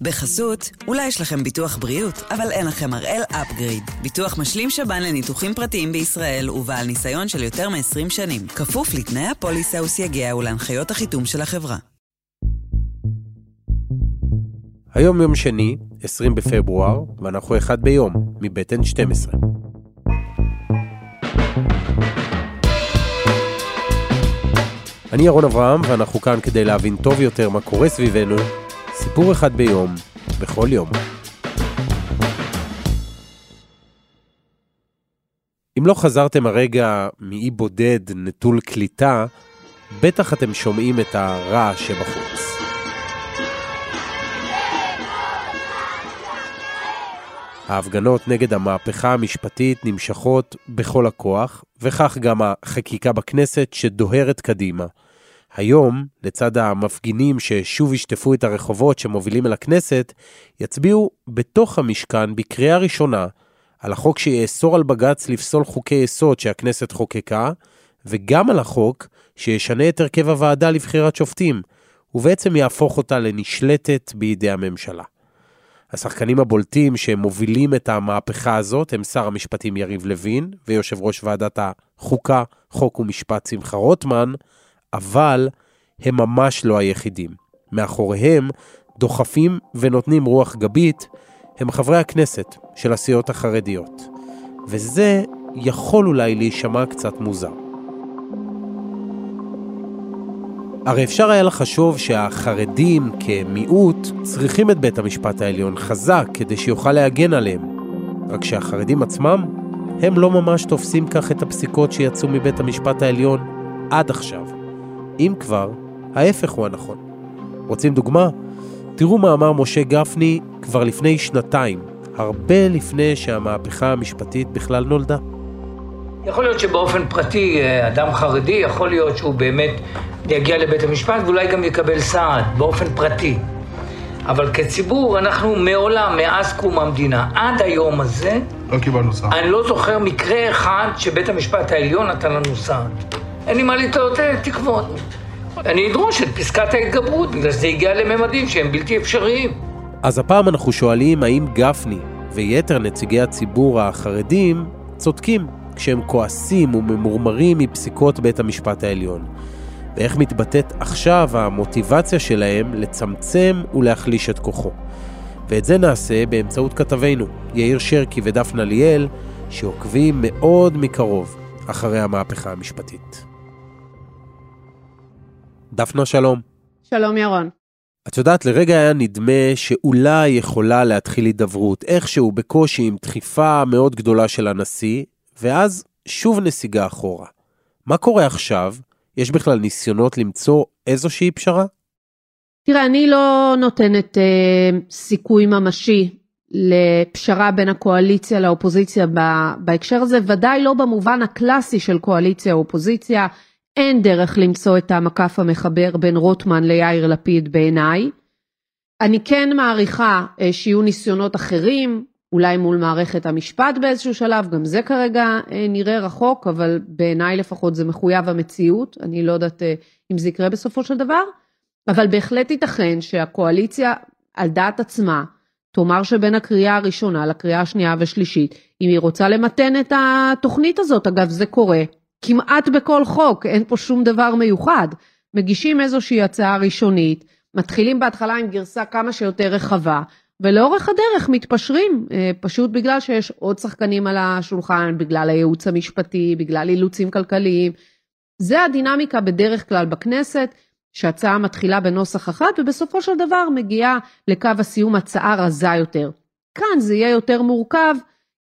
בחסות, אולי יש לכם ביטוח בריאות, אבל אין לכם הראל אפגריד. ביטוח משלים שב"ן לניתוחים פרטיים בישראל ובעל ניסיון של יותר מ-20 שנים. כפוף לתנאי הפוליסה וסייגיה ולהנחיות החיתום של החברה. היום יום שני, 20 בפברואר, ואנחנו אחד ביום, מבית N12. אני ירון אברהם, ואנחנו כאן כדי להבין טוב יותר מה קורה סביבנו סיפור אחד ביום, בכל יום. אם לא חזרתם הרגע מאי בודד נטול קליטה, בטח אתם שומעים את הרעש שבחוץ. ההפגנות נגד המהפכה המשפטית נמשכות בכל הכוח, וכך גם החקיקה בכנסת שדוהרת קדימה. היום, לצד המפגינים ששוב ישטפו את הרחובות שמובילים אל הכנסת, יצביעו בתוך המשכן בקריאה ראשונה על החוק שיאסור על בג"ץ לפסול חוקי יסוד שהכנסת חוקקה, וגם על החוק שישנה את הרכב הוועדה לבחירת שופטים, ובעצם יהפוך אותה לנשלטת בידי הממשלה. השחקנים הבולטים שמובילים את המהפכה הזאת הם שר המשפטים יריב לוין ויושב ראש ועדת החוקה, חוק ומשפט שמחה רוטמן, אבל הם ממש לא היחידים. מאחוריהם דוחפים ונותנים רוח גבית הם חברי הכנסת של הסיעות החרדיות. וזה יכול אולי להישמע קצת מוזר. הרי אפשר היה לחשוב שהחרדים כמיעוט צריכים את בית המשפט העליון חזק כדי שיוכל להגן עליהם. רק שהחרדים עצמם, הם לא ממש תופסים כך את הפסיקות שיצאו מבית המשפט העליון עד עכשיו. אם כבר, ההפך הוא הנכון. רוצים דוגמה? תראו מה אמר משה גפני כבר לפני שנתיים, הרבה לפני שהמהפכה המשפטית בכלל נולדה. יכול להיות שבאופן פרטי, אה, אדם חרדי, יכול להיות שהוא באמת יגיע לבית המשפט ואולי גם יקבל סעד באופן פרטי. אבל כציבור, אנחנו מעולם, מאז קום המדינה, עד היום הזה, לא קיבלנו סעד. אני לא זוכר מקרה אחד שבית המשפט העליון נתן לנו סעד. אין לי מה לתלות תקוות. אני אדרוש את פסקת ההתגברות, בגלל שזה הגיע לממדים שהם בלתי אפשריים. אז הפעם אנחנו שואלים האם גפני ויתר נציגי הציבור החרדים צודקים כשהם כועסים וממורמרים מפסיקות בית המשפט העליון. ואיך מתבטאת עכשיו המוטיבציה שלהם לצמצם ולהחליש את כוחו. ואת זה נעשה באמצעות כתבינו, יאיר שרקי ודפנה ליאל, שעוקבים מאוד מקרוב אחרי המהפכה המשפטית. דפנה, שלום. שלום, ירון. את יודעת, לרגע היה נדמה שאולי יכולה להתחיל הידברות, איכשהו בקושי עם דחיפה מאוד גדולה של הנשיא, ואז שוב נסיגה אחורה. מה קורה עכשיו? יש בכלל ניסיונות למצוא איזושהי פשרה? תראה, אני לא נותנת אה, סיכוי ממשי לפשרה בין הקואליציה לאופוזיציה בהקשר הזה, ודאי לא במובן הקלאסי של קואליציה-אופוזיציה. אין דרך למצוא את המקף המחבר בין רוטמן ליאיר לפיד בעיניי. אני כן מעריכה אה, שיהיו ניסיונות אחרים, אולי מול מערכת המשפט באיזשהו שלב, גם זה כרגע אה, נראה רחוק, אבל בעיניי לפחות זה מחויב המציאות, אני לא יודעת אה, אם זה יקרה בסופו של דבר, אבל בהחלט ייתכן שהקואליציה על דעת עצמה תאמר שבין הקריאה הראשונה לקריאה השנייה ושלישית, אם היא רוצה למתן את התוכנית הזאת, אגב זה קורה כמעט בכל חוק, אין פה שום דבר מיוחד. מגישים איזושהי הצעה ראשונית, מתחילים בהתחלה עם גרסה כמה שיותר רחבה, ולאורך הדרך מתפשרים, אה, פשוט בגלל שיש עוד שחקנים על השולחן, בגלל הייעוץ המשפטי, בגלל אילוצים כלכליים. זה הדינמיקה בדרך כלל בכנסת, שהצעה מתחילה בנוסח אחד, ובסופו של דבר מגיעה לקו הסיום הצעה רזה יותר. כאן זה יהיה יותר מורכב,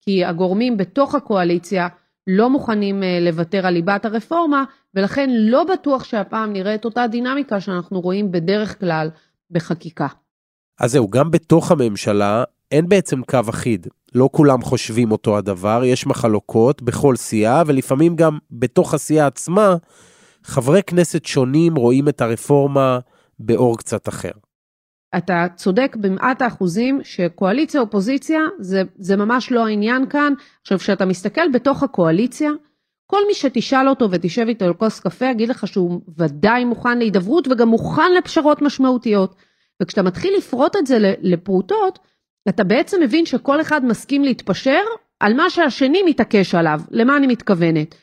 כי הגורמים בתוך הקואליציה לא מוכנים אה, לוותר על ליבת הרפורמה, ולכן לא בטוח שהפעם נראה את אותה דינמיקה שאנחנו רואים בדרך כלל בחקיקה. אז זהו, גם בתוך הממשלה אין בעצם קו אחיד. לא כולם חושבים אותו הדבר, יש מחלוקות בכל סיעה, ולפעמים גם בתוך הסיעה עצמה, חברי כנסת שונים רואים את הרפורמה באור קצת אחר. אתה צודק במעט האחוזים שקואליציה אופוזיציה זה, זה ממש לא העניין כאן. עכשיו כשאתה מסתכל בתוך הקואליציה, כל מי שתשאל אותו ותשב איתו על כוס קפה יגיד לך שהוא ודאי מוכן להידברות וגם מוכן לפשרות משמעותיות. וכשאתה מתחיל לפרוט את זה לפרוטות, אתה בעצם מבין שכל אחד מסכים להתפשר על מה שהשני מתעקש עליו. למה אני מתכוונת?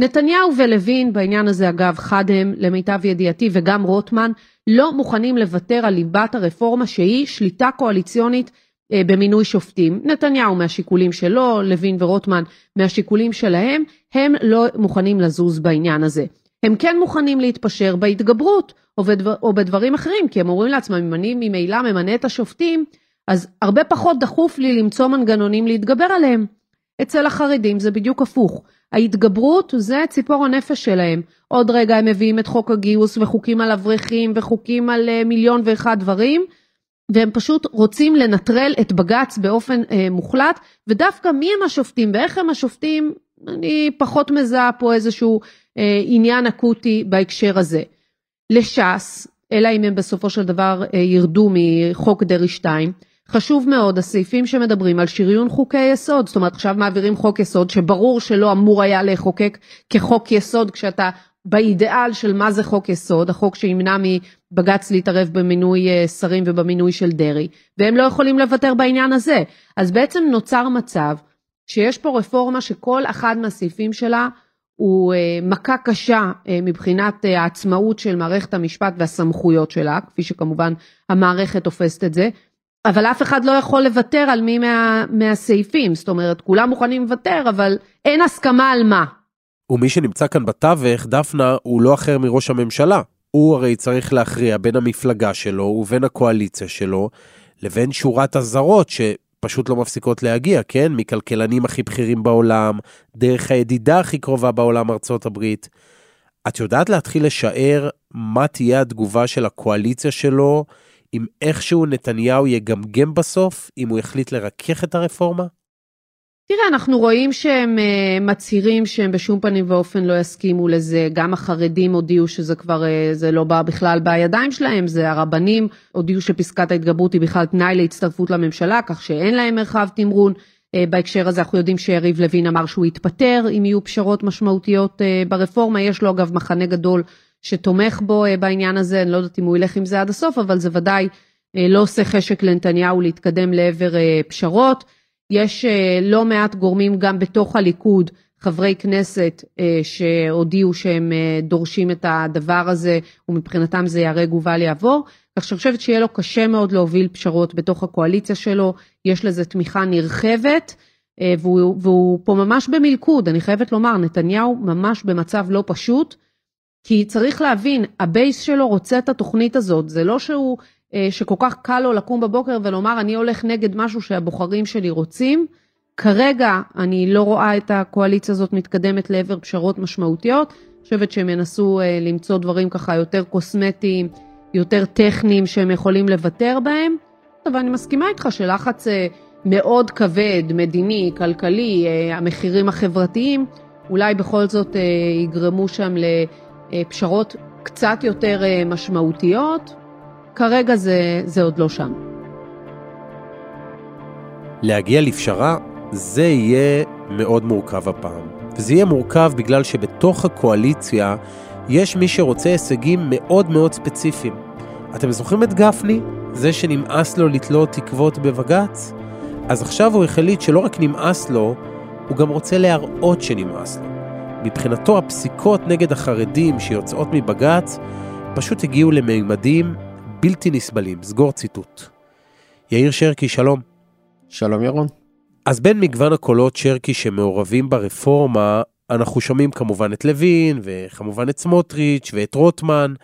נתניהו ולוין, בעניין הזה אגב חד הם למיטב ידיעתי וגם רוטמן, לא מוכנים לוותר על ליבת הרפורמה שהיא שליטה קואליציונית אה, במינוי שופטים. נתניהו מהשיקולים שלו, לוין ורוטמן מהשיקולים שלהם, הם לא מוכנים לזוז בעניין הזה. הם כן מוכנים להתפשר בהתגברות או, בדבר, או בדברים אחרים, כי הם אומרים לעצמם, אם אני ממילא ממנה את השופטים, אז הרבה פחות דחוף לי למצוא מנגנונים להתגבר עליהם. אצל החרדים זה בדיוק הפוך. ההתגברות זה ציפור הנפש שלהם. עוד רגע הם מביאים את חוק הגיוס וחוקים על אברכים וחוקים על אה, מיליון ואחד דברים, והם פשוט רוצים לנטרל את בג"ץ באופן אה, מוחלט, ודווקא מי הם השופטים ואיך הם השופטים, אני פחות מזהה פה איזשהו אה, עניין אקוטי בהקשר הזה. לש"ס, אלא אם הם בסופו של דבר אה, ירדו מחוק דרעי 2, חשוב מאוד הסעיפים שמדברים על שריון חוקי יסוד, זאת אומרת עכשיו מעבירים חוק יסוד שברור שלא אמור היה לחוקק כחוק יסוד כשאתה באידיאל של מה זה חוק יסוד, החוק שימנע מבג"ץ להתערב במינוי אה, שרים ובמינוי של דרעי, והם לא יכולים לוותר בעניין הזה. אז בעצם נוצר מצב שיש פה רפורמה שכל אחד מהסעיפים שלה הוא אה, מכה קשה אה, מבחינת העצמאות של מערכת המשפט והסמכויות שלה, כפי שכמובן המערכת תופסת את זה, אבל אף אחד לא יכול לוותר על מי מה, מהסעיפים, זאת אומרת, כולם מוכנים לוותר, אבל אין הסכמה על מה. ומי שנמצא כאן בתווך, דפנה, הוא לא אחר מראש הממשלה. הוא הרי צריך להכריע בין המפלגה שלו ובין הקואליציה שלו, לבין שורת אזהרות שפשוט לא מפסיקות להגיע, כן? מכלכלנים הכי בכירים בעולם, דרך הידידה הכי קרובה בעולם, ארצות הברית. את יודעת להתחיל לשער מה תהיה התגובה של הקואליציה שלו אם איכשהו נתניהו יגמגם בסוף, אם הוא יחליט לרכך את הרפורמה? תראה, אנחנו רואים שהם uh, מצהירים שהם בשום פנים ואופן לא יסכימו לזה. גם החרדים הודיעו שזה כבר, uh, זה לא בא בכלל בידיים שלהם, זה הרבנים הודיעו שפסקת ההתגברות היא בכלל תנאי להצטרפות לממשלה, כך שאין להם מרחב תמרון. Uh, בהקשר הזה אנחנו יודעים שיריב לוין אמר שהוא יתפטר אם יהיו פשרות משמעותיות uh, ברפורמה. יש לו אגב מחנה גדול שתומך בו uh, בעניין הזה, אני לא יודעת אם הוא ילך עם זה עד הסוף, אבל זה ודאי uh, לא עושה חשק לנתניהו להתקדם לעבר uh, פשרות. יש אה, לא מעט גורמים גם בתוך הליכוד, חברי כנסת אה, שהודיעו שהם אה, דורשים את הדבר הזה ומבחינתם זה ייהרג ובל יעבור. כך שאני חושבת שיהיה לו קשה מאוד להוביל פשרות בתוך הקואליציה שלו, יש לזה תמיכה נרחבת והוא, והוא פה ממש במלכוד, אני חייבת לומר, נתניהו ממש במצב לא פשוט, כי צריך להבין, הבייס שלו רוצה את התוכנית הזאת, זה לא שהוא אה, שכל כך קל לו לקום בבוקר ולומר אני הולך נגד משהו שהבוחרים שלי רוצים. כרגע אני לא רואה את הקואליציה הזאת מתקדמת לעבר פשרות משמעותיות. אני חושבת שהם ינסו אה, למצוא דברים ככה יותר קוסמטיים, יותר טכניים שהם יכולים לוותר בהם. אבל אני מסכימה איתך שלחץ אה, מאוד כבד, מדיני, כלכלי, המחירים החברתיים, אולי בכל זאת יגרמו שם לפשרות קצת יותר משמעותיות. כרגע זה, זה עוד לא שם. להגיע לפשרה, זה יהיה מאוד מורכב הפעם. וזה יהיה מורכב בגלל שבתוך הקואליציה יש מי שרוצה הישגים מאוד מאוד ספציפיים. אתם זוכרים את גפני? זה שנמאס לו לתלות תקוות בבג"ץ? אז עכשיו הוא החליט שלא רק נמאס לו, הוא גם רוצה להראות שנמאס לו. מבחינתו הפסיקות נגד החרדים שיוצאות מבג"ץ פשוט הגיעו למימדים בלתי נסבלים, סגור ציטוט. יאיר שרקי, שלום. שלום ירון. אז בין מגוון הקולות שרקי שמעורבים ברפורמה, אנחנו שומעים כמובן את לוין, וכמובן את סמוטריץ' ואת רוטמן,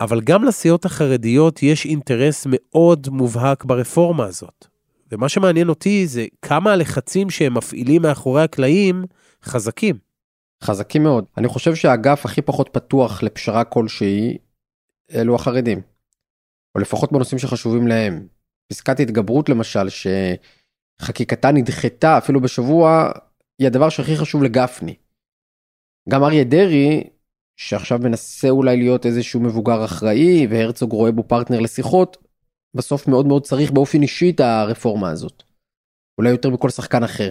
אבל גם לסיעות החרדיות יש אינטרס מאוד מובהק ברפורמה הזאת. ומה שמעניין אותי זה כמה הלחצים שהם מפעילים מאחורי הקלעים חזקים. חזקים מאוד. אני חושב שהאגף הכי פחות פתוח לפשרה כלשהי, אלו החרדים. או לפחות בנושאים שחשובים להם. פסקת התגברות למשל, שחקיקתה נדחתה אפילו בשבוע, היא הדבר שהכי חשוב לגפני. גם אריה דרעי, שעכשיו מנסה אולי להיות איזשהו מבוגר אחראי, והרצוג רואה בו פרטנר לשיחות, בסוף מאוד מאוד צריך באופן אישי את הרפורמה הזאת. אולי יותר מכל שחקן אחר.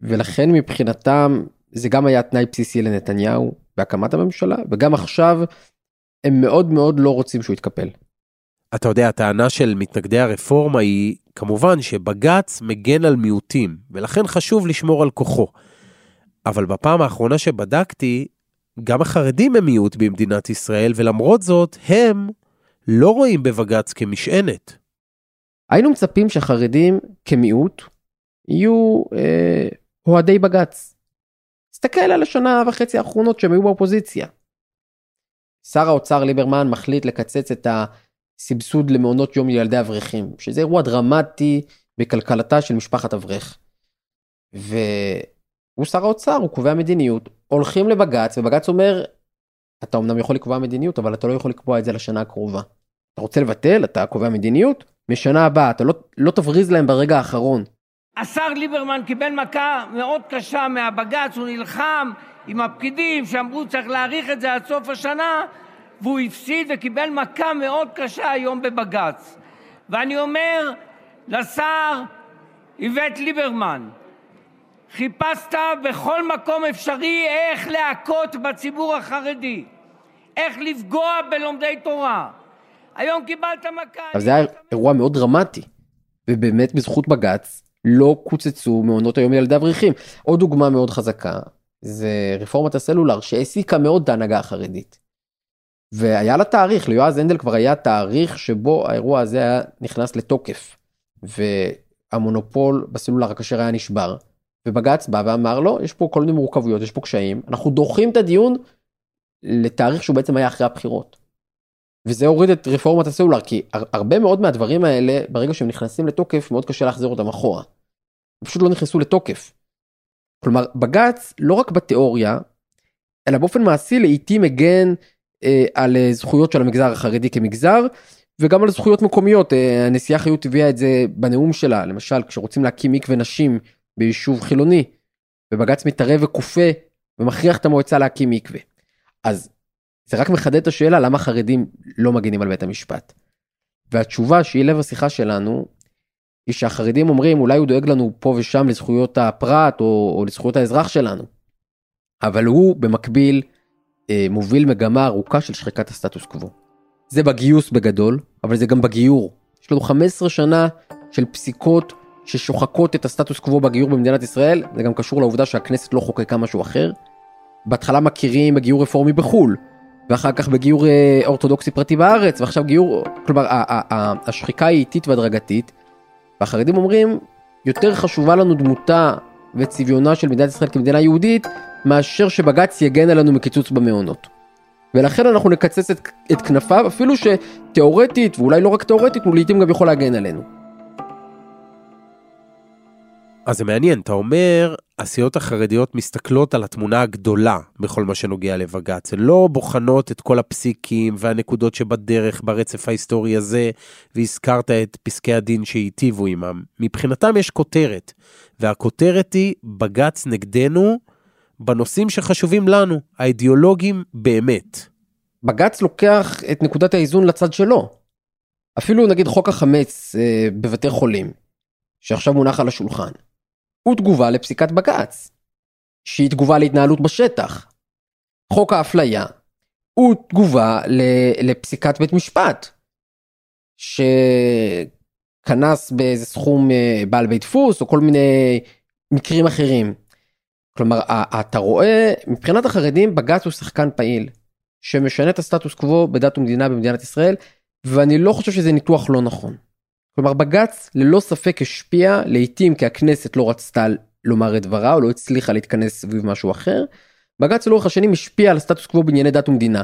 ולכן מבחינתם זה גם היה תנאי בסיסי לנתניהו בהקמת הממשלה, וגם עכשיו הם מאוד מאוד לא רוצים שהוא יתקפל. אתה יודע, הטענה של מתנגדי הרפורמה היא כמובן שבג"ץ מגן על מיעוטים, ולכן חשוב לשמור על כוחו. אבל בפעם האחרונה שבדקתי, גם החרדים הם מיעוט במדינת ישראל, ולמרות זאת, הם לא רואים בבג"ץ כמשענת. היינו מצפים שהחרדים כמיעוט יהיו אה, אוהדי בג"ץ. תסתכל על השנה וחצי האחרונות שהם היו באופוזיציה. שר האוצר ליברמן מחליט לקצץ את הסבסוד למעונות יום לילדי אברכים, שזה אירוע דרמטי בכלכלתה של משפחת אברך. והוא שר האוצר, הוא קובע מדיניות, הולכים לבג"ץ, ובג"ץ אומר, אתה אמנם יכול לקבוע מדיניות, אבל אתה לא יכול לקבוע את זה לשנה הקרובה. אתה רוצה לבטל, אתה קובע מדיניות, משנה הבאה, אתה לא, לא תבריז להם ברגע האחרון. השר ליברמן קיבל מכה מאוד קשה מהבג"ץ, הוא נלחם עם הפקידים שאמרו צריך להאריך את זה עד סוף השנה, והוא הפסיד וקיבל מכה מאוד קשה היום בבג"ץ. ואני אומר לשר איווט ליברמן, חיפשת בכל מקום אפשרי איך להכות בציבור החרדי, איך לפגוע בלומדי תורה. היום קיבלת מכה. אבל זה היה אירוע מאוד דרמטי, ובאמת בזכות בג"ץ לא קוצצו מעונות היום לילדי אברכים. עוד דוגמה מאוד חזקה, זה רפורמת הסלולר שהעסיקה מאוד את ההנהגה החרדית. והיה לה תאריך, ליועז הנדל כבר היה תאריך שבו האירוע הזה היה נכנס לתוקף. והמונופול בסלולר הכשר היה נשבר. ובג"ץ בא ואמר לו, יש פה כל מיני מורכבויות, יש פה קשיים, אנחנו דוחים את הדיון לתאריך שהוא בעצם היה אחרי הבחירות. וזה הוריד את רפורמת הסלולר, כי הרבה מאוד מהדברים האלה, ברגע שהם נכנסים לתוקף, מאוד קשה להחזיר אותם אחורה. פשוט לא נכנסו לתוקף. כלומר, בג"ץ, לא רק בתיאוריה, אלא באופן מעשי לעיתים מגן אה, על אה, זכויות של המגזר החרדי כמגזר, וגם על זכויות מקומיות. אה, הנשיאה חיות הביאה את זה בנאום שלה, למשל, כשרוצים להקים מקווה נשים ביישוב חילוני, ובג"ץ מתערב וכופה ומכריח את המועצה להקים מקווה. אז זה רק מחדד את השאלה למה חרדים לא מגינים על בית המשפט. והתשובה שהיא לב השיחה שלנו, היא שהחרדים אומרים אולי הוא דואג לנו פה ושם לזכויות הפרט או, או לזכויות האזרח שלנו. אבל הוא במקביל אה, מוביל מגמה ארוכה של שחיקת הסטטוס קוו. זה בגיוס בגדול, אבל זה גם בגיור. יש לנו 15 שנה של פסיקות ששוחקות את הסטטוס קוו בגיור במדינת ישראל, זה גם קשור לעובדה שהכנסת לא חוקקה משהו אחר. בהתחלה מכירים בגיור רפורמי בחו"ל, ואחר כך בגיור אה, אורתודוקסי פרטי בארץ, ועכשיו גיור, כלומר השחיקה היא איטית והדרגתית, והחרדים אומרים, יותר חשובה לנו דמותה וצביונה של מדינת ישראל כמדינה יהודית, מאשר שבג"ץ יגן עלינו מקיצוץ במעונות. ולכן אנחנו נקצץ את, את כנפיו, אפילו שתאורטית, ואולי לא רק תאורטית, הוא לעיתים גם יכול להגן עלינו. אז זה מעניין, אתה אומר, הסיעות החרדיות מסתכלות על התמונה הגדולה בכל מה שנוגע לבג"ץ, הן לא בוחנות את כל הפסיקים והנקודות שבדרך ברצף ההיסטורי הזה, והזכרת את פסקי הדין שהיטיבו עמם. מבחינתם יש כותרת, והכותרת היא בג"ץ נגדנו בנושאים שחשובים לנו, האידיאולוגים באמת. בג"ץ לוקח את נקודת האיזון לצד שלו. אפילו נגיד חוק החמץ אה, בבתי חולים, שעכשיו מונח על השולחן. הוא תגובה לפסיקת בג"ץ, שהיא תגובה להתנהלות בשטח. חוק האפליה הוא תגובה לפסיקת בית משפט, שקנס באיזה סכום אה, בעל בית דפוס או כל מיני מקרים אחרים. כלומר, אתה רואה, מבחינת החרדים בג"ץ הוא שחקן פעיל, שמשנה את הסטטוס קוו בדת ומדינה במדינת ישראל, ואני לא חושב שזה ניתוח לא נכון. כלומר בג"ץ ללא ספק השפיע לעיתים כי הכנסת לא רצתה לומר את דברה או לא הצליחה להתכנס סביב משהו אחר. בג"ץ לאורך השנים השפיע על הסטטוס קוו בענייני דת ומדינה.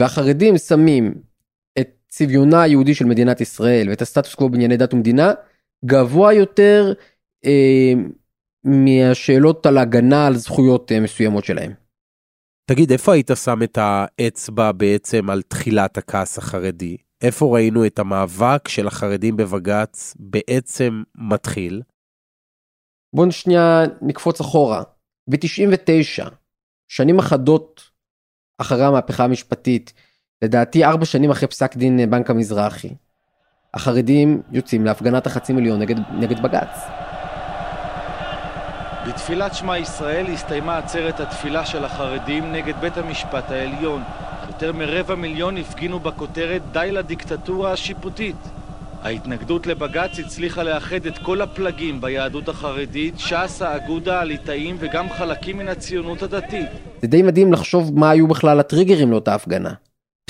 והחרדים שמים את צביונה היהודי של מדינת ישראל ואת הסטטוס קוו בענייני דת ומדינה גבוה יותר אה, מהשאלות על הגנה על זכויות אה, מסוימות שלהם. תגיד איפה היית שם את האצבע בעצם על תחילת הכעס החרדי? איפה ראינו את המאבק של החרדים בבג"ץ בעצם מתחיל? בואו שנייה נקפוץ אחורה. ב-99, שנים אחדות אחרי המהפכה המשפטית, לדעתי ארבע שנים אחרי פסק דין בנק המזרחי, החרדים יוצאים להפגנת החצי מיליון נגד, נגד בג"ץ. בתפילת שמע ישראל הסתיימה עצרת התפילה של החרדים נגד בית המשפט העליון. יותר מרבע מיליון הפגינו בכותרת די לדיקטטורה השיפוטית. ההתנגדות לבג"ץ הצליחה לאחד את כל הפלגים ביהדות החרדית, ש"ס, האגודה, הליטאים וגם חלקים מן הציונות הדתית. זה די מדהים לחשוב מה היו בכלל הטריגרים לאותה הפגנה.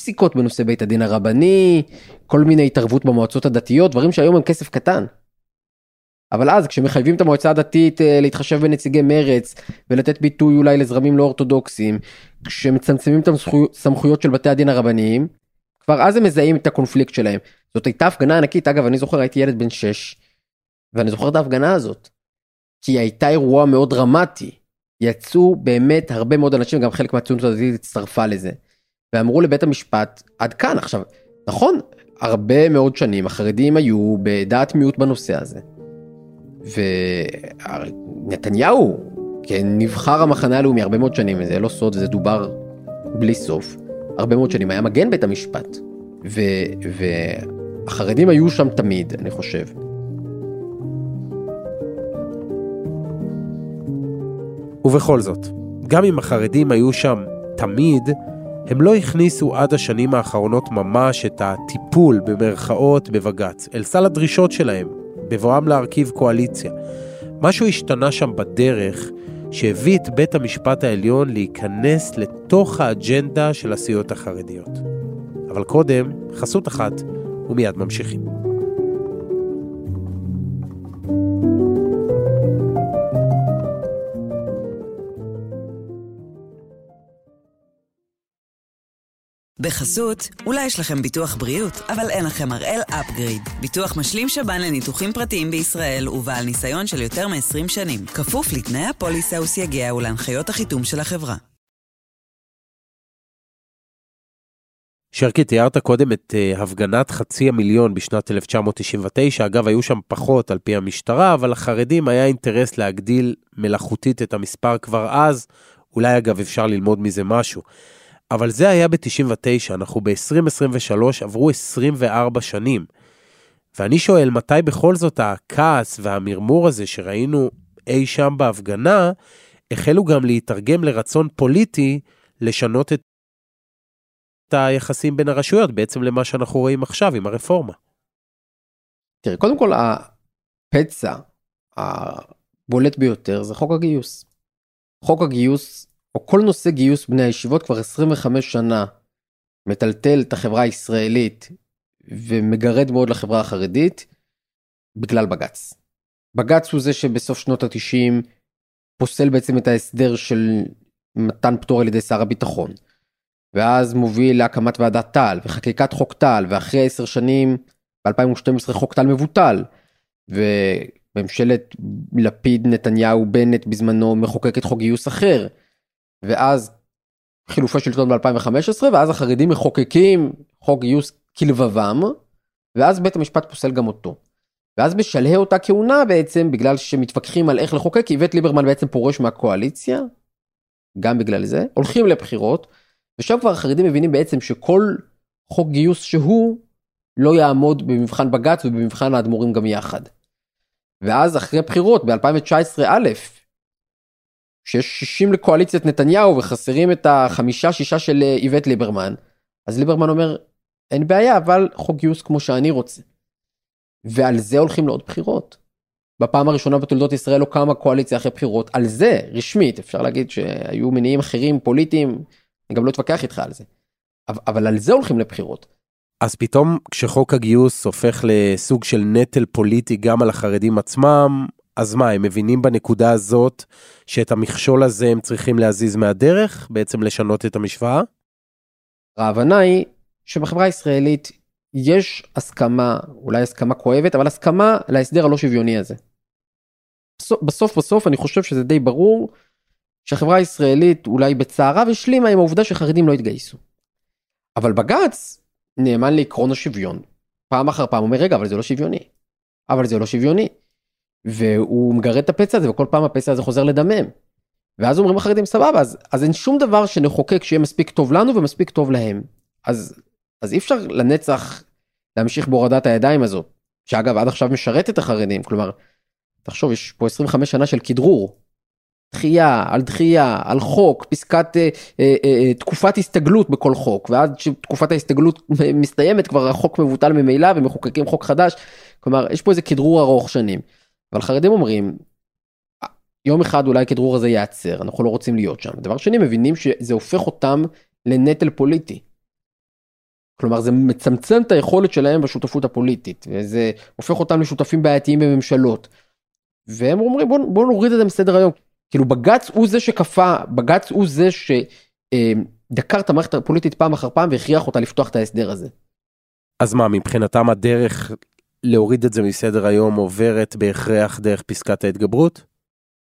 פסיקות בנושא בית הדין הרבני, כל מיני התערבות במועצות הדתיות, דברים שהיום הם כסף קטן. אבל אז כשמחייבים את המועצה הדתית אה, להתחשב בנציגי מרץ ולתת ביטוי אולי לזרמים לא אורתודוקסיים, כשמצמצמים את הסמכויות של בתי הדין הרבניים, כבר אז הם מזהים את הקונפליקט שלהם. זאת הייתה הפגנה ענקית, אגב אני זוכר הייתי ילד בן 6, ואני זוכר את ההפגנה הזאת. כי היא הייתה אירוע מאוד דרמטי. יצאו באמת הרבה מאוד אנשים, גם חלק מהציונות הדתית הצטרפה לזה. ואמרו לבית המשפט, עד כאן עכשיו. נכון, הרבה מאוד שנים החרדים היו בדעת מיעוט בנושא הזה. ונתניהו, כן, נבחר המחנה הלאומי הרבה מאוד שנים, זה לא סוד, זה דובר בלי סוף. הרבה מאוד שנים היה מגן בית המשפט. ו... והחרדים היו שם תמיד, אני חושב. ובכל זאת, גם אם החרדים היו שם תמיד, הם לא הכניסו עד השנים האחרונות ממש את הטיפול במרכאות בבג"ץ אל סל הדרישות שלהם, בבואם להרכיב קואליציה. משהו השתנה שם בדרך שהביא את בית המשפט העליון להיכנס לתוך האג'נדה של הסיעות החרדיות. אבל קודם, חסות אחת, ומיד ממשיכים. בחסות, אולי יש לכם ביטוח בריאות, אבל אין לכם הראל אפגריד. ביטוח משלים שב"ן לניתוחים פרטיים בישראל ובעל ניסיון של יותר מ-20 שנים. כפוף לתנאי הפוליסה וסייגיה ולהנחיות החיתום של החברה. שרקי, תיארת קודם את uh, הפגנת חצי המיליון בשנת 1999, אגב, היו שם פחות על פי המשטרה, אבל לחרדים היה אינטרס להגדיל מלאכותית את המספר כבר אז, אולי אגב אפשר ללמוד מזה משהו. אבל זה היה ב-99, אנחנו ב-2023, עברו 24 שנים. ואני שואל, מתי בכל זאת הכעס והמרמור הזה שראינו אי שם בהפגנה, החלו גם להתרגם לרצון פוליטי לשנות את היחסים בין הרשויות, בעצם למה שאנחנו רואים עכשיו עם הרפורמה. תראה, קודם כל הפצע הבולט ביותר זה חוק הגיוס. חוק הגיוס או כל נושא גיוס בני הישיבות כבר 25 שנה מטלטל את החברה הישראלית ומגרד מאוד לחברה החרדית בגלל בג"ץ. בג"ץ הוא זה שבסוף שנות ה-90 פוסל בעצם את ההסדר של מתן פטור על ידי שר הביטחון. ואז מוביל להקמת ועדת טל וחקיקת חוק טל ואחרי 10 שנים ב-2012 חוק טל מבוטל. וממשלת לפיד נתניהו בנט בזמנו מחוקקת חוק גיוס אחר. ואז חילופי שלטון ב-2015 ואז החרדים מחוקקים חוק גיוס כלבבם ואז בית המשפט פוסל גם אותו. ואז בשלהי אותה כהונה בעצם בגלל שמתווכחים על איך לחוקק איווט ליברמן בעצם פורש מהקואליציה. גם בגלל זה הולכים לבחירות ושם כבר החרדים מבינים בעצם שכל חוק גיוס שהוא לא יעמוד במבחן בג"ץ ובמבחן האדמו"רים גם יחד. ואז אחרי בחירות ב-2019 א' שיש 60 לקואליציית נתניהו וחסרים את החמישה שישה של אה, איווט ליברמן אז ליברמן אומר אין בעיה אבל חוק גיוס כמו שאני רוצה. ועל זה הולכים לעוד בחירות. בפעם הראשונה בתולדות ישראל לא קמה קואליציה אחרי בחירות על זה רשמית אפשר להגיד שהיו מניעים אחרים פוליטיים אני גם לא אתווכח איתך על זה. אבל על זה הולכים לבחירות. אז פתאום כשחוק הגיוס הופך לסוג של נטל פוליטי גם על החרדים עצמם, אז מה, הם מבינים בנקודה הזאת שאת המכשול הזה הם צריכים להזיז מהדרך, בעצם לשנות את המשוואה? ההבנה היא שבחברה הישראלית יש הסכמה, אולי הסכמה כואבת, אבל הסכמה להסדר הלא שוויוני הזה. בסוף בסוף אני חושב שזה די ברור שהחברה הישראלית אולי בצערה והשלימה עם העובדה שחרדים לא התגייסו. אבל בג"ץ נאמן לעקרון השוויון. פעם אחר פעם אומר רגע אבל זה לא שוויוני. אבל זה לא שוויוני. והוא מגרד את הפצע הזה וכל פעם הפצע הזה חוזר לדמם. ואז אומרים החרדים סבבה אז, אז אין שום דבר שנחוקק שיהיה מספיק טוב לנו ומספיק טוב להם. אז, אז אי אפשר לנצח להמשיך בהורדת הידיים הזאת. שאגב עד עכשיו משרת את החרדים כלומר תחשוב יש פה 25 שנה של כדרור. דחייה על דחייה על חוק פסקת אה, אה, אה, תקופת הסתגלות בכל חוק ועד שתקופת ההסתגלות מסתיימת כבר החוק מבוטל ממילא ומחוקקים חוק חדש כלומר יש פה איזה כדרור ארוך שנים. אבל חרדים אומרים יום אחד אולי הכדרור הזה ייעצר אנחנו לא רוצים להיות שם דבר שני מבינים שזה הופך אותם לנטל פוליטי. כלומר זה מצמצם את היכולת שלהם בשותפות הפוליטית וזה הופך אותם לשותפים בעייתיים בממשלות. והם אומרים בוא, בוא נוריד את זה מסדר היום. כאילו בג"ץ הוא זה שכפה בג"ץ הוא זה שדקר את המערכת הפוליטית פעם אחר פעם והכריח אותה לפתוח את ההסדר הזה. אז מה מבחינתם הדרך להוריד את זה מסדר היום עוברת בהכרח דרך פסקת ההתגברות?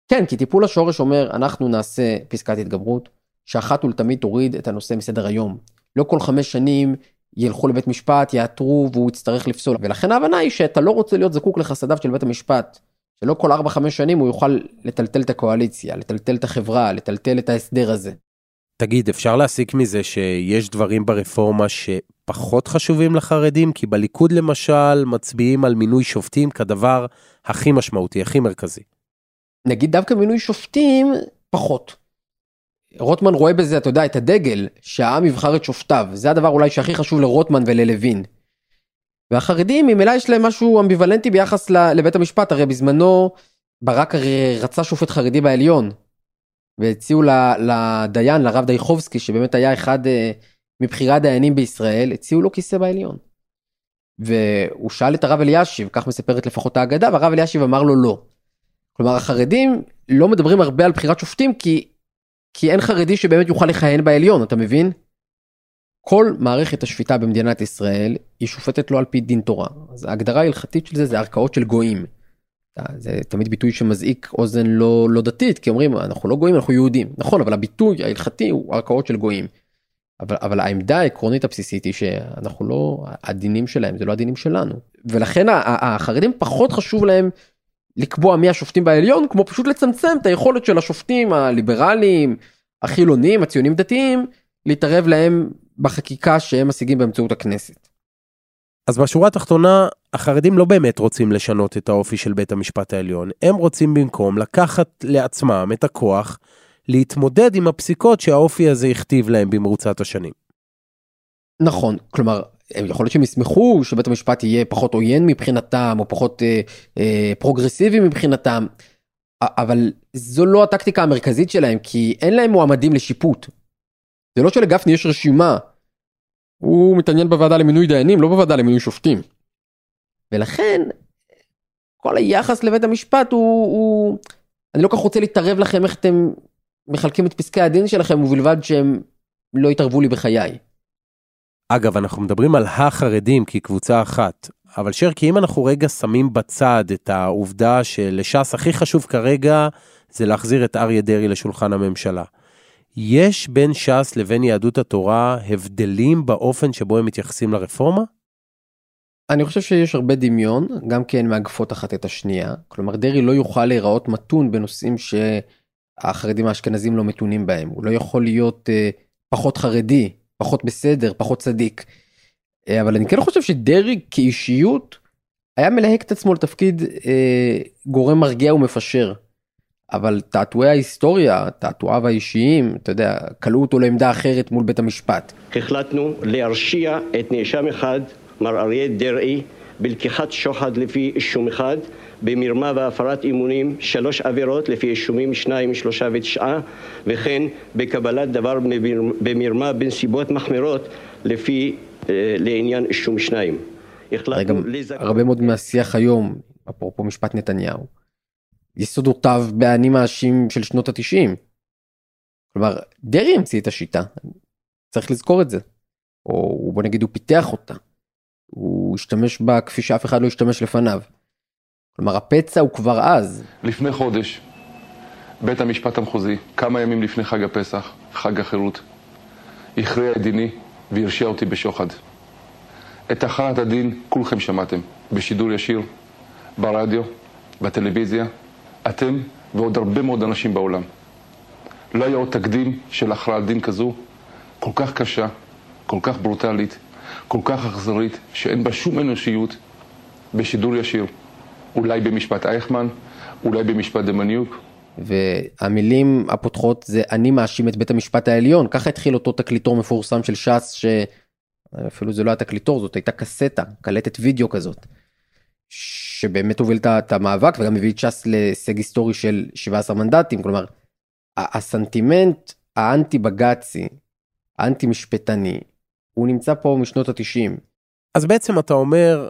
כן כי טיפול השורש אומר אנחנו נעשה פסקת התגברות שאחת ולתמיד תוריד את הנושא מסדר היום. לא כל חמש שנים ילכו לבית משפט יעתרו והוא יצטרך לפסול ולכן ההבנה היא שאתה לא רוצה להיות זקוק לחסדיו של בית המשפט. שלא כל 4-5 שנים הוא יוכל לטלטל את הקואליציה, לטלטל את החברה, לטלטל את ההסדר הזה. תגיד, אפשר להסיק מזה שיש דברים ברפורמה שפחות חשובים לחרדים? כי בליכוד למשל מצביעים על מינוי שופטים כדבר הכי משמעותי, הכי מרכזי. נגיד דווקא מינוי שופטים, פחות. רוטמן רואה בזה, אתה יודע, את הדגל, שהעם יבחר את שופטיו. זה הדבר אולי שהכי חשוב לרוטמן וללוין. והחרדים ממילא יש להם משהו אמביוולנטי ביחס לבית המשפט, הרי בזמנו ברק הרי רצה שופט חרדי בעליון. והציעו לדיין, לרב דייחובסקי, שבאמת היה אחד אה, מבכירי הדיינים בישראל, הציעו לו כיסא בעליון. והוא שאל את הרב אלישיב, כך מספרת לפחות האגדה, והרב אלישיב אמר לו לא. כלומר החרדים לא מדברים הרבה על בחירת שופטים כי, כי אין חרדי שבאמת יוכל לכהן בעליון, אתה מבין? כל מערכת השפיטה במדינת ישראל היא שופטת לא על פי דין תורה. אז ההגדרה ההלכתית של זה זה ערכאות של גויים. זה תמיד ביטוי שמזעיק אוזן לא, לא דתית, כי אומרים אנחנו לא גויים אנחנו יהודים. נכון, אבל הביטוי ההלכתי הוא ערכאות של גויים. אבל, אבל העמדה העקרונית הבסיסית היא שאנחנו לא, הדינים שלהם זה לא הדינים שלנו. ולכן החרדים פחות חשוב להם לקבוע מי השופטים בעליון, כמו פשוט לצמצם את היכולת של השופטים הליברליים, החילונים, הציונים דתיים, להתערב להם בחקיקה שהם משיגים באמצעות הכנסת. אז בשורה התחתונה, החרדים לא באמת רוצים לשנות את האופי של בית המשפט העליון, הם רוצים במקום לקחת לעצמם את הכוח להתמודד עם הפסיקות שהאופי הזה הכתיב להם במרוצת השנים. נכון, כלומר, יכול להיות שהם ישמחו שבית המשפט יהיה פחות עוין מבחינתם, או פחות אה, אה, פרוגרסיבי מבחינתם, אבל זו לא הטקטיקה המרכזית שלהם, כי אין להם מועמדים לשיפוט. זה לא שלגפני יש רשימה הוא מתעניין בוועדה למינוי דיינים, לא בוועדה למינוי שופטים. ולכן, כל היחס לבית המשפט הוא, הוא... אני לא כל כך רוצה להתערב לכם איך אתם מחלקים את פסקי הדין שלכם, ובלבד שהם לא יתערבו לי בחיי. אגב, אנחנו מדברים על החרדים כקבוצה אחת, אבל שרקי, אם אנחנו רגע שמים בצד את העובדה שלש"ס הכי חשוב כרגע זה להחזיר את אריה דרעי לשולחן הממשלה. יש בין ש"ס לבין יהדות התורה הבדלים באופן שבו הם מתייחסים לרפורמה? אני חושב שיש הרבה דמיון, גם כן מאגפות אחת את השנייה. כלומר, דרעי לא יוכל להיראות מתון בנושאים שהחרדים האשכנזים לא מתונים בהם. הוא לא יכול להיות uh, פחות חרדי, פחות בסדר, פחות צדיק. Uh, אבל אני כן חושב שדרעי כאישיות היה מלהק את עצמו לתפקיד uh, גורם מרגיע ומפשר. אבל תעתועי ההיסטוריה, תעתועיו האישיים, אתה יודע, כלאו אותו לעמדה אחרת מול בית המשפט. החלטנו להרשיע את נאשם אחד, מר אריה דרעי, בלקיחת שוחד לפי אישום אחד, במרמה והפרת אמונים, שלוש עבירות לפי אישומים שניים, שלושה ותשעה, וכן בקבלת דבר במרמה בנסיבות מחמירות לפי, אה, לעניין אישום שניים. החלטנו... לזכות... הרבה מאוד מהשיח היום, אפרופו משפט נתניהו, יסודותיו באני מאשים של שנות התשעים. כלומר, דרעי המציא את השיטה, צריך לזכור את זה. או בוא נגיד הוא פיתח אותה. הוא השתמש בה כפי שאף אחד לא השתמש לפניו. כלומר, הפצע הוא כבר אז. לפני חודש, בית המשפט המחוזי, כמה ימים לפני חג הפסח, חג החירות, הכריע את דיני והרשיע אותי בשוחד. את הכרעת הדין כולכם שמעתם, בשידור ישיר, ברדיו, בטלוויזיה, אתם ועוד הרבה מאוד אנשים בעולם. לא היה עוד תקדים של הכרעת דין כזו, כל כך קשה, כל כך ברוטלית, כל כך אכזרית, שאין בה שום אנושיות בשידור ישיר. אולי במשפט אייכמן, אולי במשפט דמניוק. והמילים הפותחות זה אני מאשים את בית המשפט העליון ככה התחיל אותו תקליטור מפורסם של ש"ס שאפילו זה לא היה תקליטור זאת הייתה קסטה קלטת וידאו כזאת. שבאמת הוביל את המאבק וגם הביא את ש"ס להישג היסטורי של 17 מנדטים כלומר הסנטימנט האנטי בג"צי האנטי משפטני הוא נמצא פה משנות התשעים. אז בעצם אתה אומר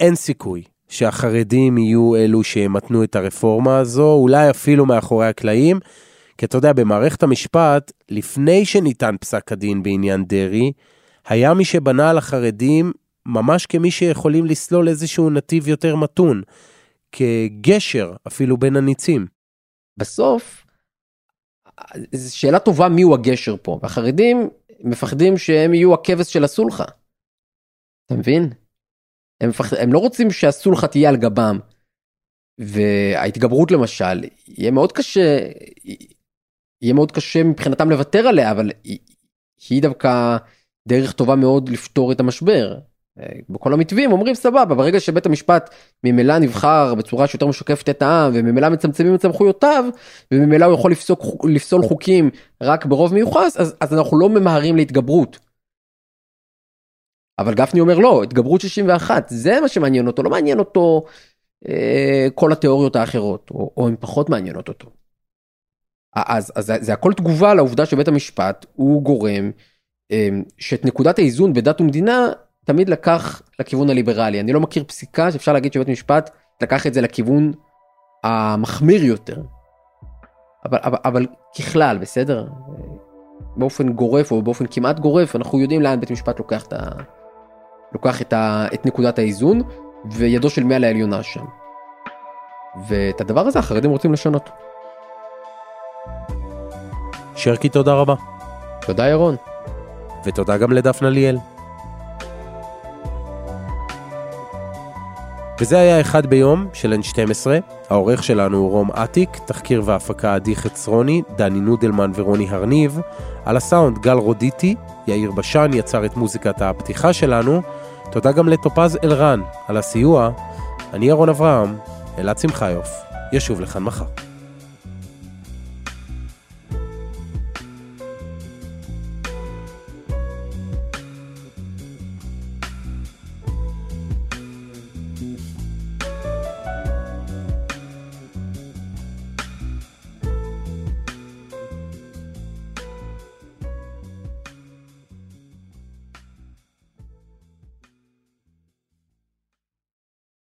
אין סיכוי שהחרדים יהיו אלו שימתנו את הרפורמה הזו, אולי אפילו מאחורי הקלעים, כי אתה יודע, במערכת המשפט, לפני שניתן פסק הדין בעניין דרעי, היה מי שבנה על החרדים ממש כמי שיכולים לסלול איזשהו נתיב יותר מתון, כגשר אפילו בין הניצים. בסוף, זו שאלה טובה מיהו הגשר פה, והחרדים מפחדים שהם יהיו הכבש של הסולחה. אתה מבין? הם, מפח... הם לא רוצים שהסולחה תהיה על גבם. וההתגברות למשל, יהיה מאוד קשה, יהיה מאוד קשה מבחינתם לוותר עליה, אבל היא, היא דווקא דרך טובה מאוד לפתור את המשבר. בכל המתווים אומרים סבבה ברגע שבית המשפט ממילא נבחר בצורה שיותר משקפת את העם וממילא מצמצמים את סמכויותיו וממילא הוא יכול לפסוק, לפסול חוקים רק ברוב מיוחס אז, אז אנחנו לא ממהרים להתגברות. אבל גפני אומר לא התגברות 61 זה מה שמעניין אותו לא מעניין אותו אה, כל התיאוריות האחרות או, או הן פחות מעניינות אותו. אז, אז זה הכל תגובה לעובדה שבית המשפט הוא גורם אה, שאת נקודת האיזון בדת ומדינה תמיד לקח לכיוון הליברלי אני לא מכיר פסיקה שאפשר להגיד שבית המשפט לקח את זה לכיוון המחמיר יותר. אבל, אבל, אבל ככלל בסדר באופן גורף או באופן כמעט גורף אנחנו יודעים לאן בית המשפט לוקח את, ה... לוקח את, ה... את נקודת האיזון וידו של מעל העליונה שם. ואת הדבר הזה החרדים רוצים לשנות. שרקי תודה רבה. תודה ירון. ותודה גם לדפנה ליאל. וזה היה אחד ביום של N12, העורך שלנו הוא רום אטיק, תחקיר והפקה עדי חצרוני, דני נודלמן ורוני הרניב, על הסאונד גל רודיטי, יאיר בשן יצר את מוזיקת הפתיחה שלנו, תודה גם לטופז אלרן על הסיוע, אני ירון אברהם, אלעד שמחיוף, ישוב לכאן מחר.